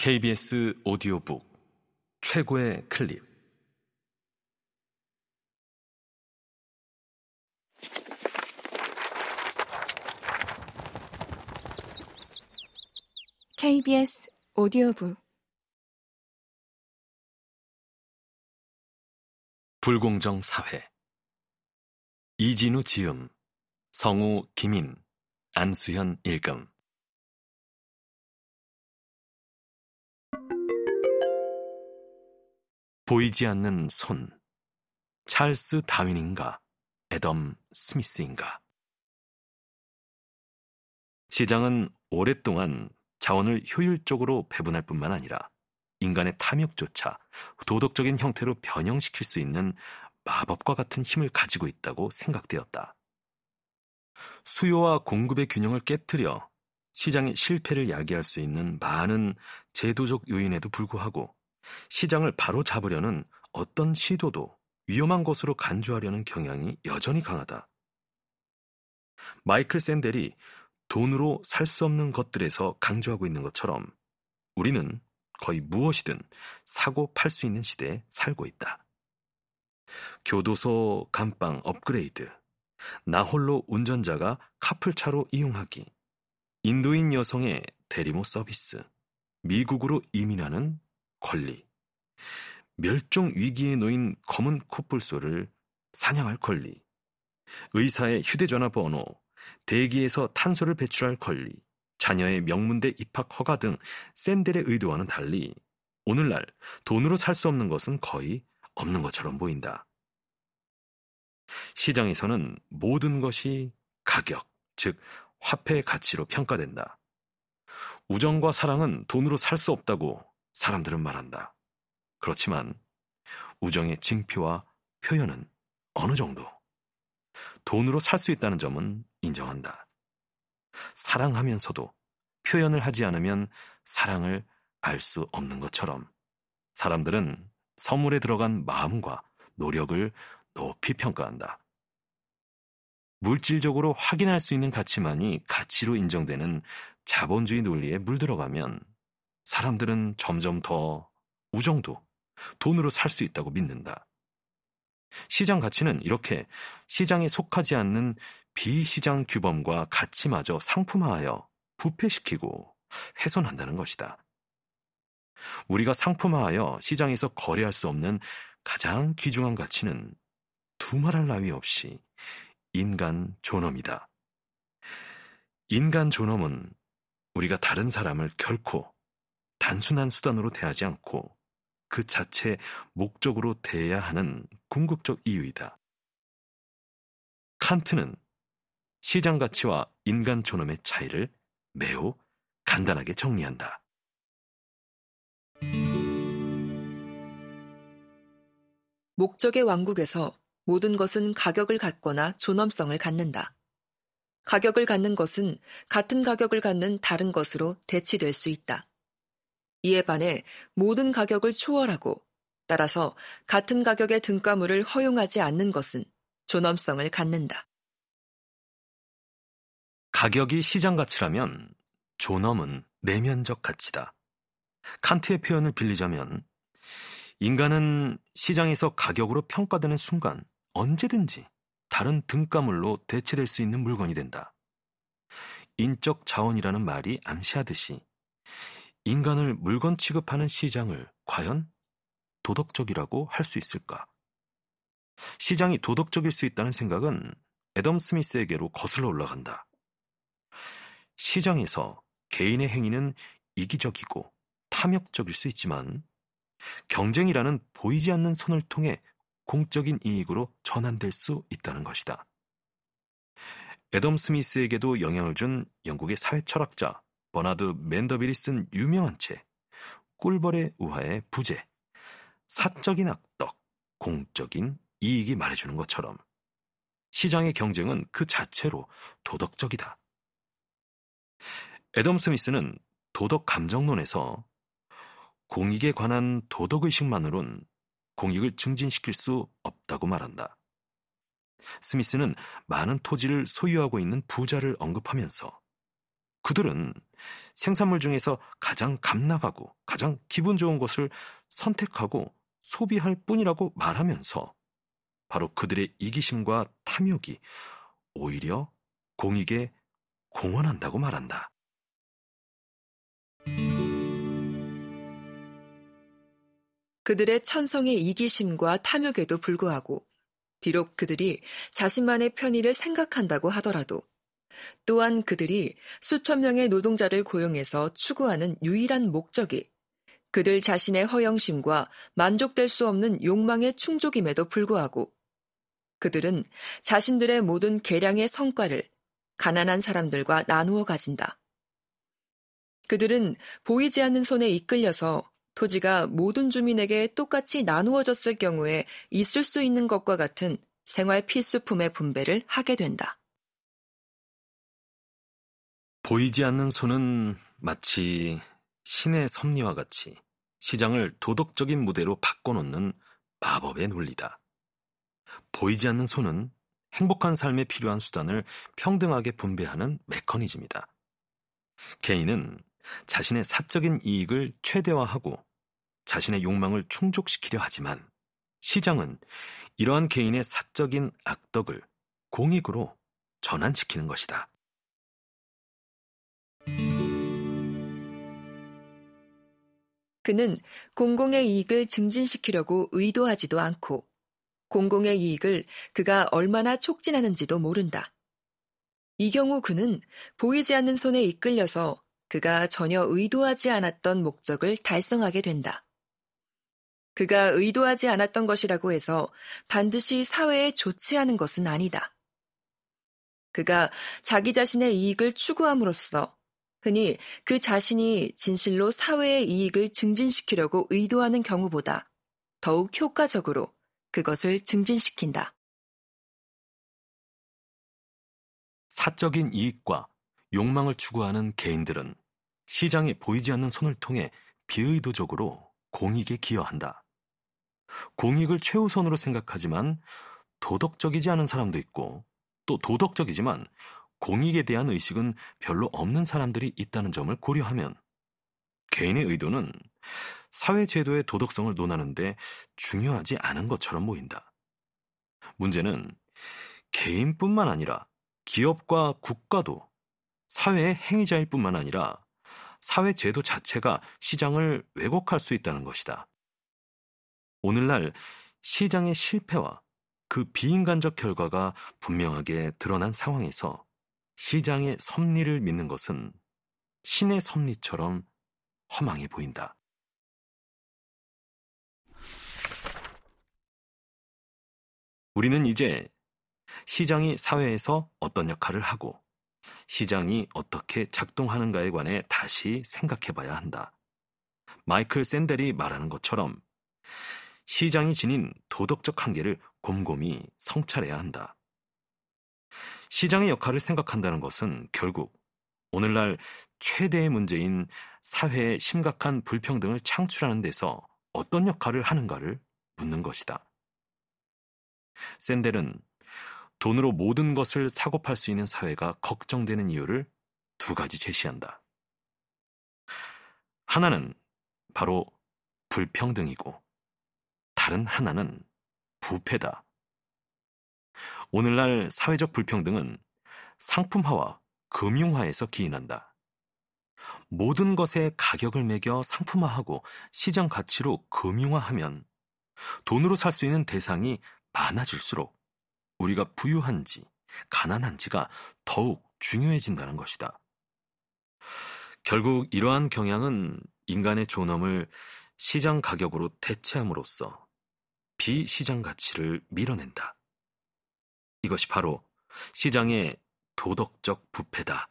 KBS 오디오북 최고의 클립. KBS 오디오북. 불공정 사회. 이진우 지음 성우 김인 안수현 일금 보이지 않는 손. 찰스 다윈인가? 에덤 스미스인가? 시장은 오랫동안 자원을 효율적으로 배분할 뿐만 아니라 인간의 탐욕조차 도덕적인 형태로 변형시킬 수 있는 마법과 같은 힘을 가지고 있다고 생각되었다. 수요와 공급의 균형을 깨뜨려 시장의 실패를 야기할 수 있는 많은 제도적 요인에도 불구하고 시장을 바로 잡으려는 어떤 시도도 위험한 것으로 간주하려는 경향이 여전히 강하다. 마이클 샌델이 돈으로 살 수 없는 것들에서 강조하고 있는 것처럼 우리는 거의 무엇이든 사고 팔 수 있는 시대에 살고 있다. 교도소 감방 업그레이드, 나 홀로 운전자가 카풀차로 이용하기, 인도인 여성의 대리모 서비스, 미국으로 이민하는 권리, 멸종 위기에 놓인 검은 코뿔소를 사냥할 권리, 의사의 휴대전화 번호, 대기에서 탄소를 배출할 권리, 자녀의 명문대 입학 허가 등 샌델의 의도와는 달리 오늘날 돈으로 살 수 없는 것은 거의 없는 것처럼 보인다. 시장에서는 모든 것이 가격, 즉 화폐의 가치로 평가된다. 우정과 사랑은 돈으로 살 수 없다고 사람들은 말한다. 그렇지만 우정의 징표와 표현은 어느 정도 돈으로 살 수 있다는 점은 인정한다. 사랑하면서도 표현을 하지 않으면 사랑을 알 수 없는 것처럼 사람들은 선물에 들어간 마음과 노력을 높이 평가한다. 물질적으로 확인할 수 있는 가치만이 가치로 인정되는 자본주의 논리에 물들어가면 사람들은 점점 더 우정도 돈으로 살 수 있다고 믿는다. 시장 가치는 이렇게 시장에 속하지 않는 비시장 규범과 가치마저 상품화하여 부패시키고 훼손한다는 것이다. 우리가 상품화하여 시장에서 거래할 수 없는 가장 귀중한 가치는 두말할 나위 없이 인간 존엄이다. 인간 존엄은 우리가 다른 사람을 결코 단순한 수단으로 대하지 않고 그 자체 목적으로 대해야 하는 궁극적 이유이다. 칸트는 시장 가치와 인간 존엄의 차이를 매우 간단하게 정리한다. 목적의 왕국에서 모든 것은 가격을 갖거나 존엄성을 갖는다. 가격을 갖는 것은 같은 가격을 갖는 다른 것으로 대치될 수 있다. 이에 반해 모든 가격을 초월하고 따라서 같은 가격의 등가물을 허용하지 않는 것은 존엄성을 갖는다. 가격이 시장 가치라면 존엄은 내면적 가치다. 칸트의 표현을 빌리자면 인간은 시장에서 가격으로 평가되는 순간 언제든지 다른 등가물로 대체될 수 있는 물건이 된다. 인적 자원이라는 말이 암시하듯이 인간을 물건 취급하는 시장을 과연 도덕적이라고 할 수 있을까? 시장이 도덕적일 수 있다는 생각은 애덤 스미스에게로 거슬러 올라간다. 시장에서 개인의 행위는 이기적이고 탐욕적일 수 있지만 경쟁이라는 보이지 않는 손을 통해 공적인 이익으로 전환될 수 있다는 것이다. 애덤 스미스에게도 영향을 준 영국의 사회 철학자 버나드 맨더빌이 쓴 유명한 책 꿀벌의 우화의 부재 사적인 악덕, 공적인 이익이 말해주는 것처럼 시장의 경쟁은 그 자체로 도덕적이다. 애덤 스미스는 도덕 감정론에서 공익에 관한 도덕 의식만으론 공익을 증진시킬 수 없다고 말한다. 스미스는 많은 토지를 소유하고 있는 부자를 언급하면서 그들은 생산물 중에서 가장 감납하고 가장 기분 좋은 것을 선택하고 소비할 뿐이라고 말하면서 바로 그들의 이기심과 탐욕이 오히려 공익에 공헌한다고 말한다. 그들의 천성의 이기심과 탐욕에도 불구하고 비록 그들이 자신만의 편의를 생각한다고 하더라도 또한 그들이 수천 명의 노동자를 고용해서 추구하는 유일한 목적이 그들 자신의 허영심과 만족될 수 없는 욕망의 충족임에도 불구하고 그들은 자신들의 모든 계량의 성과를 가난한 사람들과 나누어 가진다. 그들은 보이지 않는 손에 이끌려서 토지가 모든 주민에게 똑같이 나누어졌을 경우에 있을 수 있는 것과 같은 생활 필수품의 분배를 하게 된다. 보이지 않는 손은 마치 신의 섭리와 같이 시장을 도덕적인 무대로 바꿔놓는 마법의 논리다. 보이지 않는 손은 행복한 삶에 필요한 수단을 평등하게 분배하는 메커니즘이다. 개인은 자신의 사적인 이익을 최대화하고 자신의 욕망을 충족시키려 하지만 시장은 이러한 개인의 사적인 악덕을 공익으로 전환시키는 것이다. 그는 공공의 이익을 증진시키려고 의도하지도 않고 공공의 이익을 그가 얼마나 촉진하는지도 모른다. 이 경우 그는 보이지 않는 손에 이끌려서 그가 전혀 의도하지 않았던 목적을 달성하게 된다. 그가 의도하지 않았던 것이라고 해서 반드시 사회에 좋지 않은 것은 아니다. 그가 자기 자신의 이익을 추구함으로써 흔히 그 자신이 진실로 사회의 이익을 증진시키려고 의도하는 경우보다 더욱 효과적으로 그것을 증진시킨다. 사적인 이익과 욕망을 추구하는 개인들은 시장에 보이지 않는 손을 통해 비의도적으로 공익에 기여한다. 공익을 최우선으로 생각하지만 도덕적이지 않은 사람도 있고 또 도덕적이지만 공익에 대한 의식은 별로 없는 사람들이 있다는 점을 고려하면 개인의 의도는 사회 제도의 도덕성을 논하는데 중요하지 않은 것처럼 보인다. 문제는 개인뿐만 아니라 기업과 국가도 사회의 행위자일 뿐만 아니라 사회 제도 자체가 시장을 왜곡할 수 있다는 것이다. 오늘날 시장의 실패와 그 비인간적 결과가 분명하게 드러난 상황에서 시장의 섭리를 믿는 것은 신의 섭리처럼 허망해 보인다. 우리는 이제 시장이 사회에서 어떤 역할을 하고 시장이 어떻게 작동하는가에 관해 다시 생각해 봐야 한다. 마이클 샌델이 말하는 것처럼 시장이 지닌 도덕적 한계를 곰곰이 성찰해야 한다. 시장의 역할을 생각한다는 것은 결국 오늘날 최대의 문제인 사회의 심각한 불평등을 창출하는 데서 어떤 역할을 하는가를 묻는 것이다. 샌델은 돈으로 모든 것을 사고 팔 수 있는 사회가 걱정되는 이유를 두 가지 제시한다. 하나는 바로 불평등이고 다른 하나는 부패다. 오늘날 사회적 불평등은 상품화와 금융화에서 기인한다. 모든 것에 가격을 매겨 상품화하고 시장 가치로 금융화하면 돈으로 살 수 있는 대상이 많아질수록 우리가 부유한지 가난한지가 더욱 중요해진다는 것이다. 결국 이러한 경향은 인간의 존엄을 시장 가격으로 대체함으로써 비시장 가치를 밀어낸다. 이것이 바로 시장의 도덕적 부패다.